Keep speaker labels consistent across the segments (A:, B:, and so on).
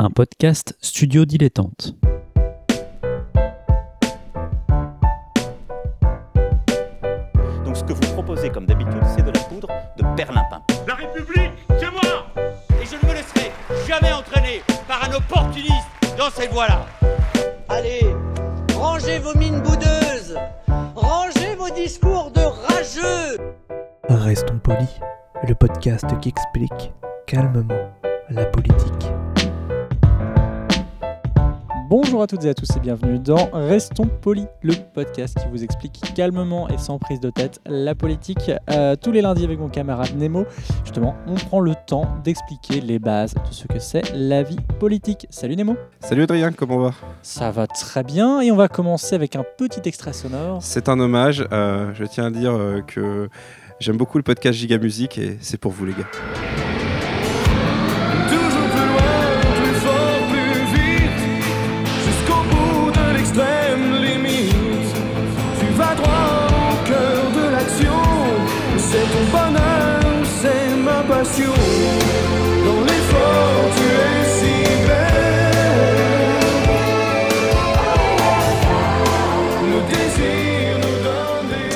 A: un podcast studio dilettante.
B: Donc ce que vous proposez comme d'habitude, c'est de la poudre de perlimpin.
C: La République, c'est moi
D: Et je ne me laisserai jamais entraîner par un opportuniste dans cette voie-là.
E: Allez, rangez vos mines boudeuses, rangez vos discours de rageux.
F: Restons polis, le podcast qui explique calmement la politique.
G: Bonjour à toutes et à tous et bienvenue dans Restons Polis, le podcast qui vous explique calmement et sans prise de tête la politique. Euh, tous les lundis avec mon camarade Nemo, justement, on prend le temps d'expliquer les bases de ce que c'est la vie politique. Salut Nemo
H: Salut Adrien, comment va?
G: Ça va très bien et on va commencer avec un petit extrait sonore.
H: C'est un hommage. euh, je tiens à dire euh, que j'aime beaucoup le podcast Giga Musique et c'est pour vous les gars.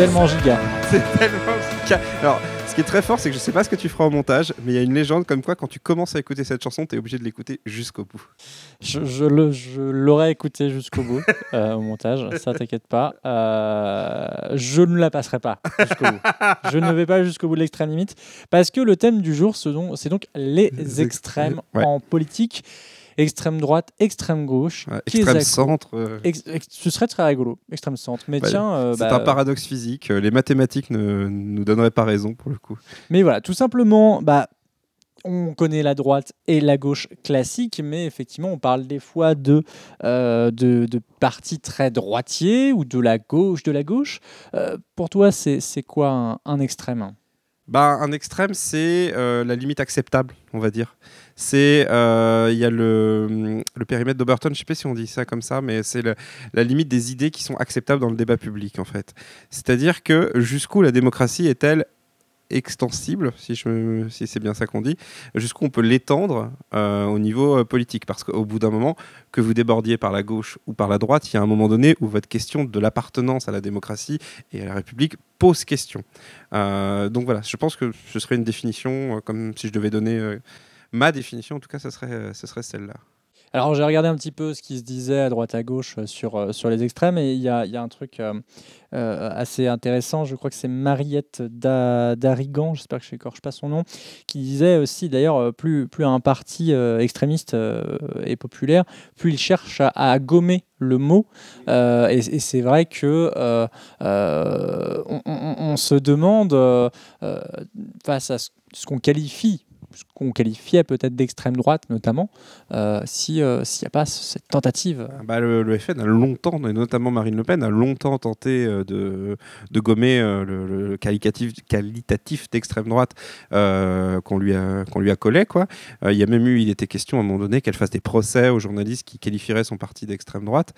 G: Tellement giga.
H: C'est tellement ca- Alors, ce qui est très fort, c'est que je sais pas ce que tu feras au montage, mais il y a une légende comme quoi, quand tu commences à écouter cette chanson, tu es obligé de l'écouter jusqu'au bout.
G: Je, l'aurais écouté jusqu'au bout euh, au montage, ça t'inquiète pas. Euh, je ne la passerai pas jusqu'au bout. Je ne vais pas jusqu'au bout de l'extrême limite parce que le thème du jour, c'est donc les extrêmes
H: extrêmes, ouais.
G: en politique. Extrême droite, extrême gauche.
H: Ouais,
G: qui les
H: extrême centre. euh,
G: Ex- ex- ce serait très rigolo, extrême centre. Mais
H: Ouais,
G: tiens, euh,
H: c'est
G: bah,
H: un paradoxe physique. euh, Les mathématiques ne nous donneraient pas raison pour le coup.
G: Mais voilà, tout simplement, bah, on connaît la droite et la gauche classique, mais effectivement, on parle des fois de, euh, de, de partis très droitiers ou de la gauche de la gauche. Pour toi, c'est c'est quoi un, un extrême?
H: Bah, un extrême, c'est euh, la limite acceptable, on va dire. C'est, euh, il y a le, le périmètre d'Oberton, je sais pas si on dit ça comme ça, mais c'est la limite des idées qui sont acceptables dans le débat public, en fait. C'est-à-dire que jusqu'où la démocratie est-elle extensible, si, si c'est bien ça qu'on dit, jusqu'où on peut l'étendre euh, au niveau euh, politique. Parce qu'au bout d'un moment, que vous débordiez par la gauche ou par la droite, il y a un moment donné où votre question de l'appartenance à la démocratie et à la République pose question. Euh, donc voilà, je pense que ce serait une définition, comme si je devais donner ma définition, en tout cas, ce serait, ce serait celle-là.
G: Alors, j'ai regardé un petit peu ce qui se disait à droite à gauche euh, sur, euh, sur les extrêmes, et il y a, un truc euh, assez intéressant. Je crois que c'est Mariette Da- Darigan, j'espère que je n'écorche pas son nom, qui disait aussi, d'ailleurs, plus, plus un parti extrémiste est populaire, plus il cherche à, gommer le mot. Et et c'est vrai que on, se demande, face à ce qu'on qualifie, ce qu'on qualifiait peut-être d'extrême droite notamment, euh, euh, s'il n'y a pas ce- cette tentative.
H: Ah bah, le, FN a longtemps, et notamment Marine Le Pen, a longtemps tenté euh, de, gommer euh, le, le qualitatif, d'extrême droite qu'on lui, a- qu'on lui a collé. Quoi. Il y a même eu, il était question à un moment donné qu'elle fasse des procès aux journalistes qui qualifieraient son parti d'extrême droite.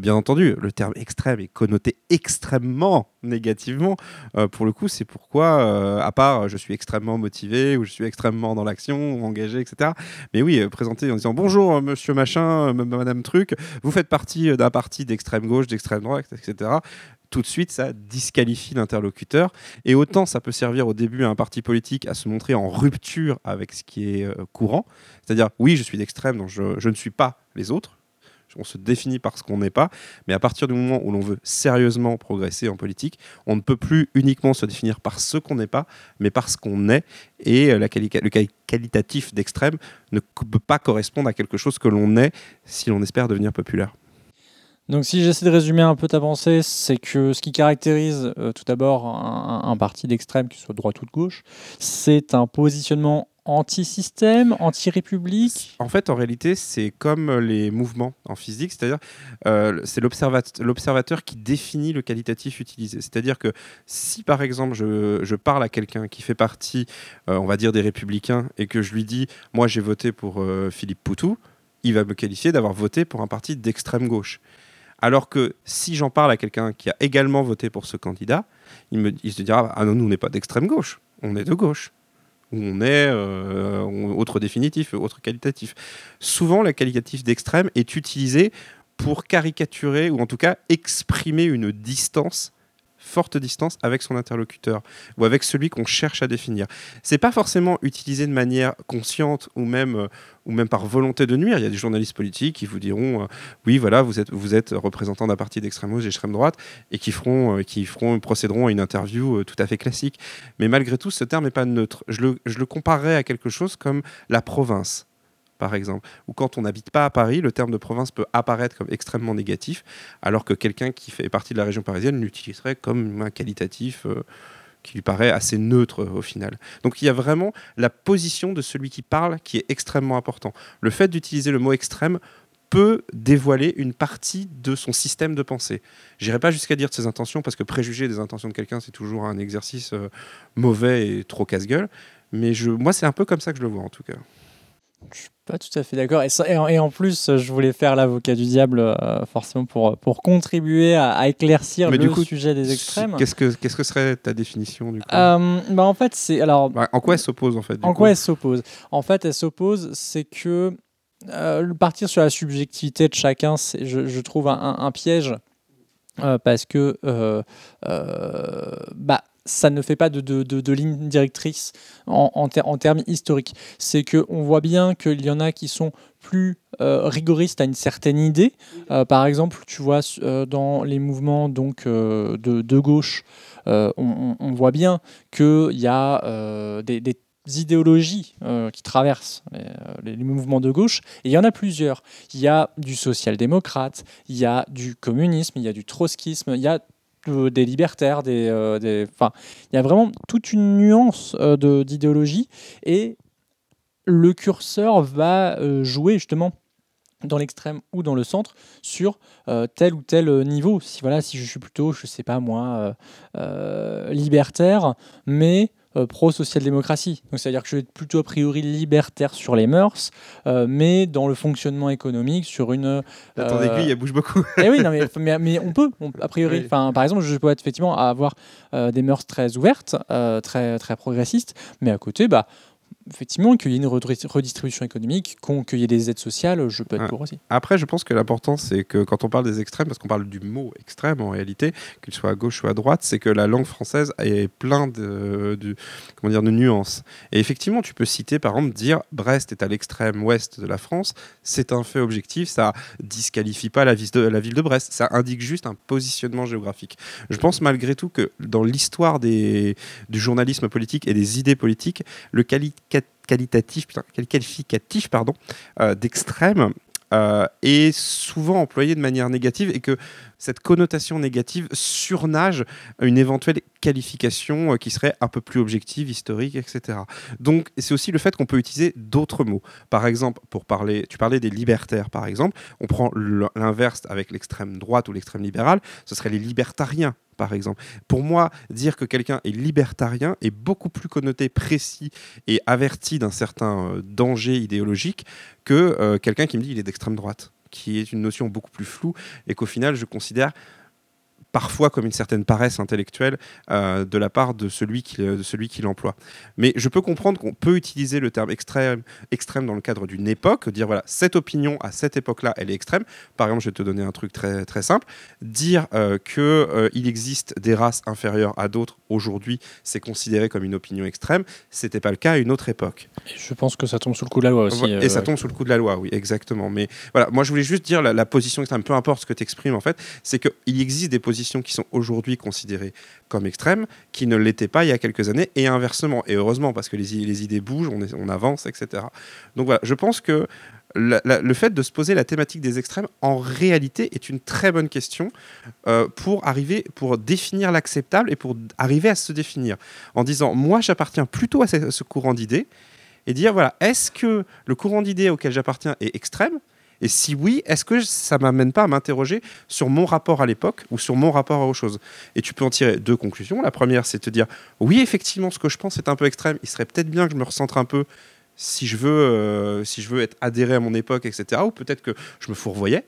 H: Bien entendu, le terme extrême est connoté extrêmement négativement. Euh, pour le coup, c'est pourquoi, euh, à part je suis extrêmement motivé ou je suis extrêmement dans l'action ou engagé, etc. Mais oui, euh, présenter en disant bonjour monsieur machin, madame truc, vous faites partie d'un parti d'extrême gauche, d'extrême droite, etc. Tout de suite, ça disqualifie l'interlocuteur. Et autant ça peut servir au début à un parti politique à se montrer en rupture avec ce qui est courant. C'est-à-dire, oui, je suis d'extrême, donc je ne suis pas les autres. On se définit par ce qu'on n'est pas. Mais à partir du moment où l'on veut sérieusement progresser en politique, on ne peut plus uniquement se définir par ce qu'on n'est pas, mais par ce qu'on est. Et euh, le quali- qualitatif d'extrême ne peut pas correspondre à quelque chose que l'on est si l'on espère devenir populaire.
G: Donc si j'essaie de résumer un peu ta pensée, c'est que ce qui caractérise euh, tout d'abord un, un parti d'extrême, qu'il soit de droite ou de gauche, c'est un positionnement anti-système, anti-république?
H: En fait, en réalité, c'est comme les mouvements en physique, c'est-à-dire euh, c'est l'observat- l'observateur qui définit le qualitatif utilisé. C'est-à-dire que si par exemple je, parle à quelqu'un qui fait partie, euh, on va dire, des républicains et que je lui dis, moi j'ai voté pour euh, Philippe Poutou, il va me qualifier d'avoir voté pour un parti d'extrême gauche. Alors que si j'en parle à quelqu'un qui a également voté pour ce candidat, il, il se dira Ah non, nous, on n'est pas d'extrême gauche, on est de gauche. Où on est, euh, autre définitif, autre qualitatif. Souvent, le qualitatif d'extrême est utilisé pour caricaturer ou en tout cas exprimer une distance forte distance avec son interlocuteur ou avec celui qu'on cherche à définir. C'est pas forcément utilisé de manière consciente ou même euh, ou même par volonté de nuire. Il y a des journalistes politiques qui vous diront euh, oui voilà vous êtes vous êtes représentant d'un parti d'extrême gauche d'extrême droite et qui feront euh, qui feront procéderont à une interview tout à fait classique. Mais malgré tout ce terme n'est pas neutre. Je le je le comparerais à quelque chose comme la province par exemple, ou quand on n'habite pas à Paris, le terme de province peut apparaître comme extrêmement négatif, alors que quelqu'un qui fait partie de la région parisienne l'utiliserait comme un qualitatif euh, qui lui paraît assez neutre euh, au final. Donc il y a vraiment la position de celui qui parle qui est extrêmement important. Le fait d'utiliser le mot extrême peut dévoiler une partie de son système de pensée. J'irai pas jusqu'à dire de ses intentions, parce que préjuger des intentions de quelqu'un, c'est toujours un exercice euh, mauvais et trop casse-gueule. Mais moi, c'est un peu comme ça que je le vois, en tout cas.
G: Je suis pas tout à fait d'accord. Et, en- plus, je voulais faire l'avocat du diable, euh, forcément, pour, pour contribuer à, à éclaircir
H: Mais
G: le
H: du coup,
G: sujet des extrêmes.
H: Qu'est-ce que, qu'est-ce que serait ta définition, du coup
G: Euh, bah, en fait, c'est. Alors,
H: Bah, En quoi elle s'oppose, en fait du
G: En
H: coup
G: quoi elle s'oppose? En fait, elle s'oppose, c'est que euh, partir sur la subjectivité de chacun, c'est, je, je trouve un, un- un piège parce que bah, ça ne fait pas de, de, de- ligne directrice en, en, ter- en termes historiques. C'est qu'on voit bien qu'il y en a qui sont plus euh, rigoristes à une certaine idée. Euh, par exemple, tu vois, euh, dans les mouvements donc, euh, de, de gauche, on, voit bien qu'il y a des, idéologies qui traversent les, les- mouvements de gauche, et il y en a plusieurs. Il y a du social-démocrate, il y a du communisme, il y a du trotskisme, il y a des libertaires, des, euh, il y a vraiment toute une nuance euh, d'idéologie, et le curseur va euh, jouer justement dans l'extrême ou dans le centre sur tel ou tel niveau. Si voilà, si je suis plutôt, je sais pas moi, libertaire, mais euh, pro-social-démocratie. Donc c'est-à-dire que je vais être plutôt a priori libertaire sur les mœurs, euh, mais dans le fonctionnement économique sur une. Euh,
H: aiguille, elle bouge beaucoup.
G: eh oui, non, mais, mais, mais on peut, on- a priori.
H: Oui.
G: Par exemple, je peux être effectivement avoir euh, des mœurs très ouvertes, très, très progressistes, mais à côté, bah, effectivement, qu'il y ait une redistribution économique, qu'on- qu'il y ait des aides sociales, je peux être pour aussi.
H: Après, je pense que l'important, c'est que quand on parle des extrêmes, parce qu'on parle du mot extrême en réalité, qu'il soit à gauche ou à droite, c'est que la langue française est plein de, de- comment dire, de nuances. Et effectivement, tu peux citer, par exemple, dire Brest est à l'extrême ouest de la France, c'est un fait objectif, ça disqualifie pas la, vis- de- la ville de Brest, ça indique juste un positionnement géographique. Je pense malgré tout que dans l'histoire du journalisme politique et des idées politiques, le quali- quat- qualitatif, qualificatif pardon, euh, d'extrême euh, est souvent employé de manière négative et que cette connotation négative surnage une éventuelle qualification euh, qui serait un peu plus objective, historique, etc. Donc c'est aussi le fait qu'on peut utiliser d'autres mots. Par exemple, pour parler, tu parlais des libertaires, par exemple, on prend l'inverse avec l'extrême droite ou l'extrême libérale, ce serait les libertariens. Par exemple. Pour moi, dire que quelqu'un est libertarien est beaucoup plus connoté, précis et averti d'un certain euh, danger idéologique que euh, quelqu'un qui me dit il est d'extrême droite, qui est une notion beaucoup plus floue et qu'au final je considère parfois comme une certaine paresse intellectuelle euh, de la part de celui qui, de celui qui l'emploie. Mais je peux comprendre qu'on peut utiliser le terme extrême, extrême dans le cadre d'une époque, dire voilà, cette opinion à cette époque-là, elle est extrême. Par exemple, je vais te donner un truc très, très simple. Dire euh, qu'il existe des races inférieures à d'autres aujourd'hui, c'est considéré comme une opinion extrême. C'était pas le cas à une autre époque.
G: Et je pense que ça tombe sous le coup de la loi aussi.
H: Et ça
G: euh,
H: tombe sous le coup de la loi, oui, exactement. Mais voilà, moi je voulais juste dire la, la position extrême, peu importe ce que tu exprimes en fait, c'est qu'il existe des positions qui sont aujourd'hui considérées comme extrêmes, qui ne l'étaient pas il y a quelques années, et inversement. Et heureusement, parce que les, idées bougent, on, avance, etc. Donc voilà, je pense que le fait de se poser la thématique des extrêmes, en réalité, est une très bonne question euh, pour arriver, pour définir l'acceptable et pour arriver à se définir. En disant, moi j'appartiens plutôt à ce- ce courant d'idées, et dire voilà, est-ce que le courant d'idées auquel j'appartiens est extrême Et si oui, est-ce que ça m'amène pas à m'interroger sur mon rapport à l'époque ou sur mon rapport aux choses Et tu peux en tirer deux conclusions. La première, c'est te dire oui, effectivement, ce que je pense est un peu extrême. Il serait peut-être bien que je me recentre un peu si je veux, euh, si je veux être adhéré à mon époque, etc. Ou peut-être que je me fourvoyais.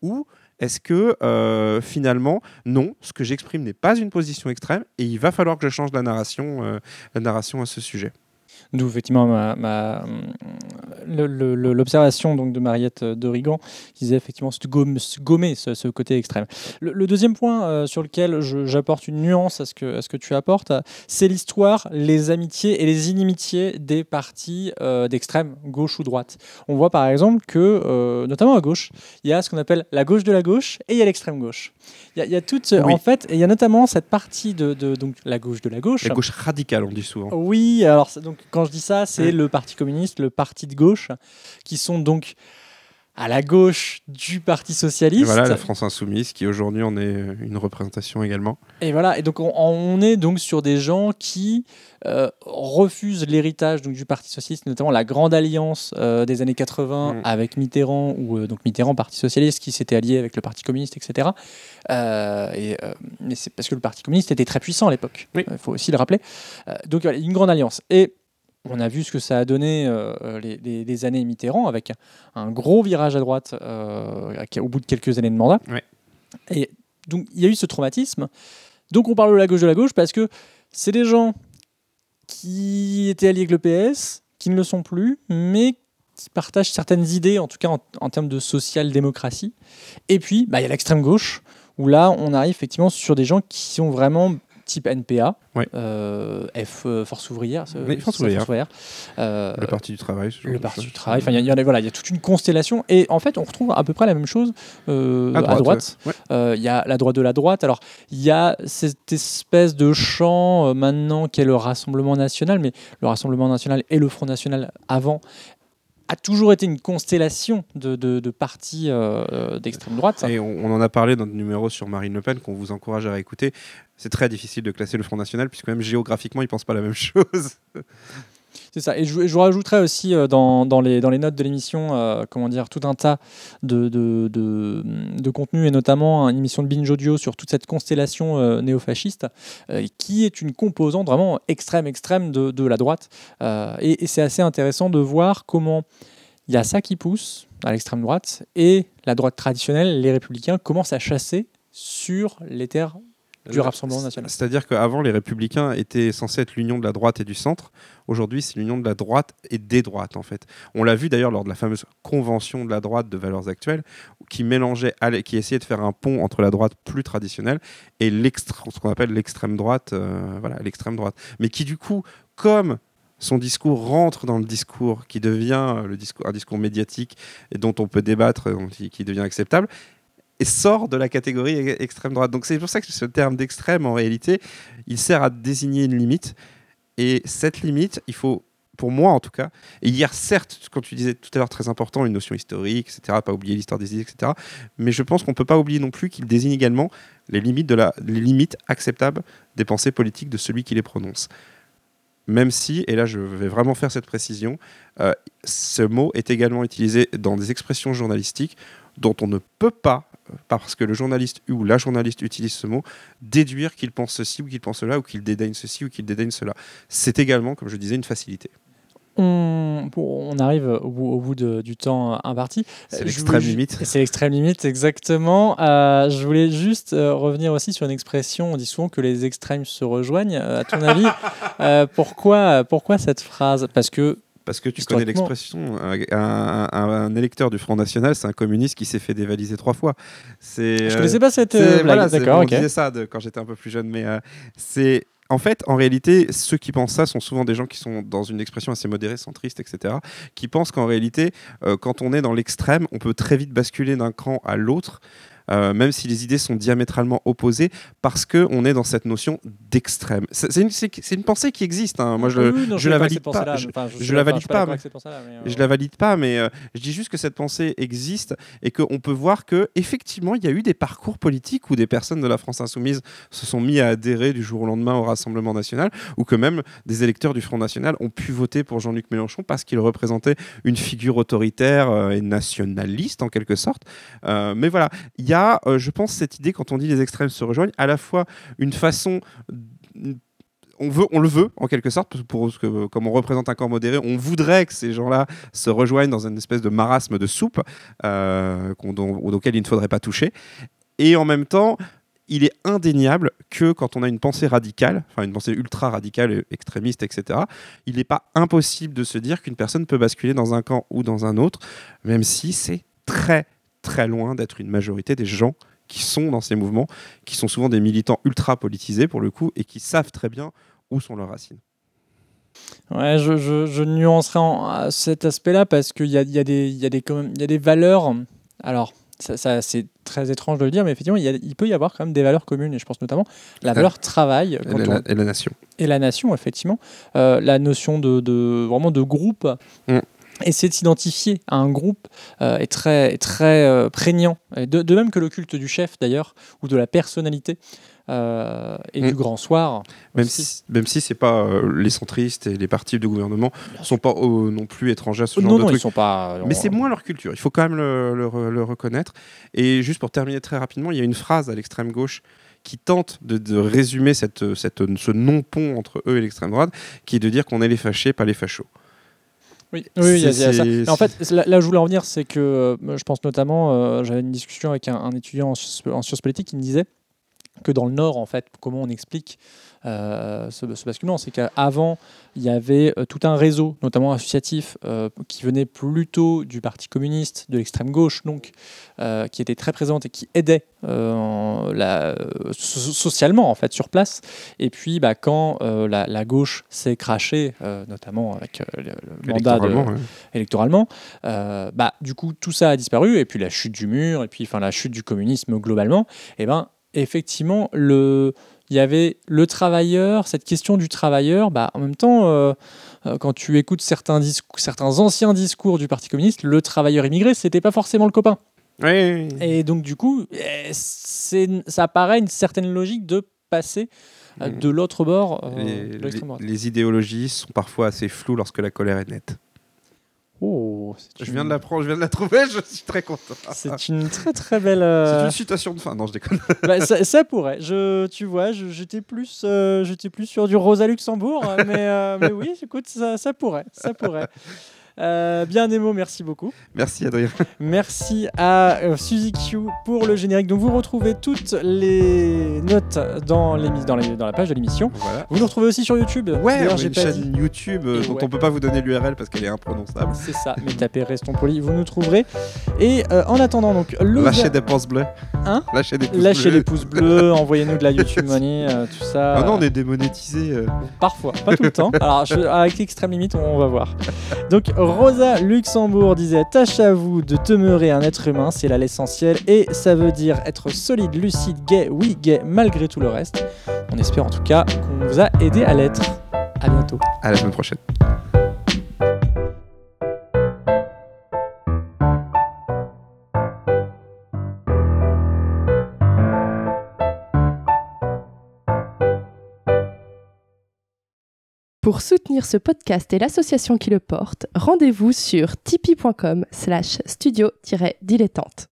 H: Ou est-ce que euh, finalement, non, ce que j'exprime n'est pas une position extrême et il va falloir que je change la narration, euh, la narration à ce sujet
G: D'où effectivement ma- ma- l'observation donc de Mariette de Rigan qui disait effectivement se gomme- se gommer ce, ce côté extrême. Le, le deuxième point euh, sur lequel j'apporte une nuance à ce que, à ce que tu apportes, euh, c'est l'histoire, les amitiés et les inimitiés des partis euh, d'extrême, gauche ou droite. On voit par exemple que, euh, notamment à gauche, il y a ce qu'on appelle la gauche de la gauche et il y a l'extrême gauche. Il y a, il y a toute,
H: Oui.
G: en fait, et il y a notamment cette partie de, de- donc la gauche de la gauche.
H: La gauche radicale, on dit souvent.
G: Oui, alors donc quand je dis ça, c'est
H: Ouais.
G: le Parti communiste, le Parti de gauche, qui sont donc à la gauche du Parti
H: Et
G: socialiste.
H: voilà, la France Insoumise, qui aujourd'hui en est une représentation également.
G: Et voilà, et donc on, on est donc sur des gens qui euh, refusent l'héritage du Parti socialiste, notamment la grande alliance euh, des années 80
H: Mm.
G: avec Mitterrand ou euh, donc Mitterrand Parti socialiste qui s'était allié avec le Parti communiste, etc. Euh, et, euh, mais c'est parce que le Parti communiste était très puissant à l'époque. Il
H: Oui.
G: faut aussi le rappeler. Euh, donc voilà, une grande alliance. Et on a vu ce que ça a donné euh, les, les- les années Mitterrand avec un gros virage à droite euh, au bout de quelques années de mandat.
H: Ouais.
G: Et donc il y a eu ce traumatisme. Donc on parle de la gauche de la gauche parce que c'est des gens qui étaient alliés avec le PS, qui ne le sont plus, mais qui partagent certaines idées, en tout cas en, en termes de social-démocratie. Et puis, bah, il y a l'extrême gauche, où là, on arrive effectivement sur des gens qui sont vraiment type NPA,
H: Ouais.
G: euh, F, euh, Force ouvrière,
H: Oui, Force ouvrière.
G: euh,
H: Le Parti du Travail. ce genre
G: le Parti du Travail, enfin, il y, y voilà, il y a toute une constellation, et en fait, on retrouve à peu près la même chose euh,
H: À droite, ouais.
G: Il y a la droite de la droite. Alors, il y a cette espèce de champ maintenant qu'est le Rassemblement national, mais le Rassemblement national et le Front national avant a toujours été une constellation de, de- de partis euh, d'extrême droite.
H: Et on, on en a parlé dans le numéro sur Marine Le Pen, qu'on vous encourage à réécouter. C'est très difficile de classer le Front National, puisque même géographiquement, ils ne pensent pas la même chose.
G: C'est ça. Et je, je vous rajouterai aussi euh, dans, dans les, dans les notes de l'émission, euh, comment dire, tout un tas de, de, de, de et notamment une émission de binge audio sur toute cette constellation euh, néofasciste, euh, qui est une composante vraiment extrême, extrême de, de la droite. Et c'est assez intéressant de voir comment il y a ça qui pousse à l'extrême droite, et la droite traditionnelle, les républicains, commencent à chasser sur les terres du Rassemblement national.
H: C'est-à-dire qu'avant, les Républicains étaient censés être l'union de la droite et du centre. Aujourd'hui, c'est l'union de la droite et des droites, en fait. On l'a vu d'ailleurs lors de la fameuse convention de la droite de valeurs actuelles, qui mélangeait, qui essayait de faire un pont entre la droite plus traditionnelle et l'extrême, ce qu'on appelle l'extrême droite, euh, voilà, l'extrême droite. Mais qui, du coup, comme son discours rentre dans le discours qui devient euh, le discours, un discours médiatique et dont on peut débattre, euh, qui devient acceptable, sort de la catégorie extrême droite. Donc c'est pour ça que ce terme d'extrême, en réalité, il sert à désigner une limite. Et cette limite, il faut, pour moi en tout cas, et hier certes, comme tu disais tout à l'heure, très important, une notion historique, etc., pas oublier l'histoire des idées, etc. Mais je pense qu'on ne peut pas oublier non plus qu'il désigne également les limites, de la, les limites acceptables des pensées politiques de celui qui les prononce. Même si, et là je vais vraiment faire cette précision, euh, ce mot est également utilisé dans des expressions journalistiques dont on ne peut pas, parce que le journaliste ou la journaliste utilise ce mot, déduire qu'il pense ceci ou qu'il pense cela, ou qu'il dédaigne ceci ou qu'il dédaigne cela. C'est également, comme je disais, une facilité.
G: On, arrive au bout, au bout de- du temps imparti.
H: C'est l'extrême limite.
G: C'est l'extrême limite, exactement. Euh, je voulais juste euh, revenir aussi sur une expression. On dit souvent que les extrêmes se rejoignent. Euh, à ton avis, pourquoi, pourquoi cette phrase? Parce que
H: Parce que tu connais l'expression, un, un- un- un électeur du Front National, c'est un communiste qui s'est fait dévaliser trois fois. C'est,
G: je
H: euh,
G: connaissais pas cette euh, blague.
H: voilà,
G: D'accord,
H: on
G: ok.
H: disait ça de- quand j'étais un peu plus jeune, mais euh, c'est en fait, en réalité, ceux qui pensent ça sont souvent des gens qui sont dans une expression assez modérée, centriste, etc., qui pensent qu'en réalité, euh, quand on est dans l'extrême, on peut très vite basculer d'un cran à l'autre. Euh, même si les idées sont diamétralement opposées, parce qu'on est dans cette notion d'extrême. C'est une, pensée qui existe. hein. Moi, je,
G: Oui, non,
H: je la valide pas. Je-
G: enfin,
H: je
G: suis
H: la valide pas, mais-
G: euh,
H: je la valide pas, mais euh, je dis juste que cette pensée existe et qu'on peut voir que effectivement il y a eu des parcours politiques où des personnes de la France insoumise se sont mis à adhérer du jour au lendemain au Rassemblement national, ou que même des électeurs du Front national ont pu voter pour Jean-Luc Mélenchon parce qu'il représentait une figure autoritaire euh, et nationaliste en quelque sorte. Euh, mais voilà, il y a, euh, je pense, cette idée quand on dit les extrêmes se rejoignent, à la fois une façon on, veut, on le veut en quelque sorte, parce que pour, que, comme on représente un corps modéré, on voudrait que ces gens-là se rejoignent dans une espèce de marasme de soupe euh, auquel il ne faudrait pas toucher. Et en même temps, il est indéniable que quand on a une pensée radicale, enfin une pensée ultra radicale, extrémiste, etc., il n'est pas impossible de se dire qu'une personne peut basculer dans un camp ou dans un autre, même si c'est très très loin d'être une majorité des gens qui sont dans ces mouvements, qui sont souvent des militants ultra politisés pour le coup, et qui savent très bien où sont leurs racines.
G: Ouais, je, je, je nuancerai en, à cet aspect-là parce qu'il y a, il y, a des- il y, a des quand même- il y a des valeurs. Alors, ça, ça, c'est très étrange de le dire, mais effectivement, il, y a- il peut y avoir quand même des valeurs communes, et je pense notamment la valeur travail
H: Et
G: quand
H: la,
G: on-
H: et la nation.
G: et la nation, effectivement. Euh, la notion de, de- vraiment de groupe.
H: Mm.
G: Essayer de s'identifier à un groupe euh, est très, très euh, prégnant. De, de même que le culte du chef, d'ailleurs, ou de la personnalité euh, et
H: Mm.
G: du grand soir.
H: Même
G: aussi.
H: si, même si c'est pas les centristes et les partis de gouvernement sont pas non plus étrangers à ce genre
G: non,
H: de
G: non,
H: trucs.
G: ils sont pas.
H: Mais c'est moins leur culture, il faut quand même le, le re- le reconnaître. Et juste pour terminer très rapidement, il y a une phrase à l'extrême gauche qui tente de, de résumer cette, cette, ce non-pont entre eux et l'extrême droite, qui est de dire qu'on est les fâchés, pas les fachos.
G: Oui, oui, il y a- il y a
H: C'est-
G: ça. Mais En fait, là, là où je voulais en venir, c'est que euh, je pense notamment, euh, j'avais une discussion avec un, un étudiant en sciences, en sciences politiques qui me disait que dans le Nord, en fait, comment on explique euh, ce, ce basculement, c'est qu'avant, il y avait euh, tout un réseau, notamment associatif, euh, qui venait plutôt du Parti communiste, de l'extrême gauche, donc, euh, qui était très présente et qui aidait la- socialement, en fait, sur place. Et puis, bah, quand la, la gauche s'est crachée, notamment avec le, le mandat de,
H: Électoralement, ouais.
G: électoralement, bah, du coup, tout ça a disparu, et puis la chute du mur, et puis enfin, la chute du communisme globalement, et ben, effectivement, le, il y avait le travailleur, cette question du travailleur, bah, en même temps, euh, euh, quand tu écoutes certains, discours, certains anciens discours du Parti communiste, le travailleur immigré, c'était pas forcément le copain. Et donc, du coup, eh, ça paraît une certaine logique de passer euh,
H: Mm.
G: de l'autre bord euh,
H: les,
G: de l'extrême droite.
H: les- les idéologies sont parfois assez floues lorsque la colère est nette.
G: Oh, c'est
H: Je
G: une-
H: viens de l'apprendre, je viens de la trouver, je suis très content.
G: C'est une très très belle.
H: C'est
G: euh,
H: une citation de fin, non je déconne.
G: Bah, ça, ça pourrait. Je, tu vois, j'étais plus, euh, j'étais plus sur du Rosa Luxembourg, mais, euh, mais oui, écoute, ça, ça pourrait, ça pourrait. Euh, bien Nemo, merci beaucoup.
H: Merci Adrien.
G: Merci à euh, Suzy Q pour le générique. Donc vous retrouvez toutes les notes dans, l'émi- dans, les- dans la page de l'émission.
H: Voilà.
G: Vous nous retrouvez aussi sur YouTube.
H: Ouais, on a
G: j'ai
H: une chaîne
G: dit.
H: YouTube euh, dont
G: ouais.
H: on peut pas vous donner l'URL parce qu'elle est imprononçable.
G: C'est ça, mais tapez Restons Polis, vous nous trouverez. Et euh, en attendant, donc,
H: Lâchez des pouces bleus.
G: Hein
H: Lâchez des pouces
G: lâchez
H: bleus.
G: les pouces bleus, envoyez-nous de la YouTube Money, euh, tout ça.
H: Ah non, on est démonétisé.
G: Parfois, pas tout le temps. Alors, je- avec l'extrême limite, on va voir. Donc, Rosa Luxembourg disait Tâche à vous de demeurer un être humain, c'est là l'essentiel. Et ça veut dire être solide, lucide, gay, oui, gay, malgré tout le reste. On espère en tout cas qu'on vous a aidé à l'être. À bientôt.
H: À la semaine prochaine.
I: Pour soutenir ce podcast et l'association qui le porte, rendez-vous sur tipeee.com slash studio-dilettante.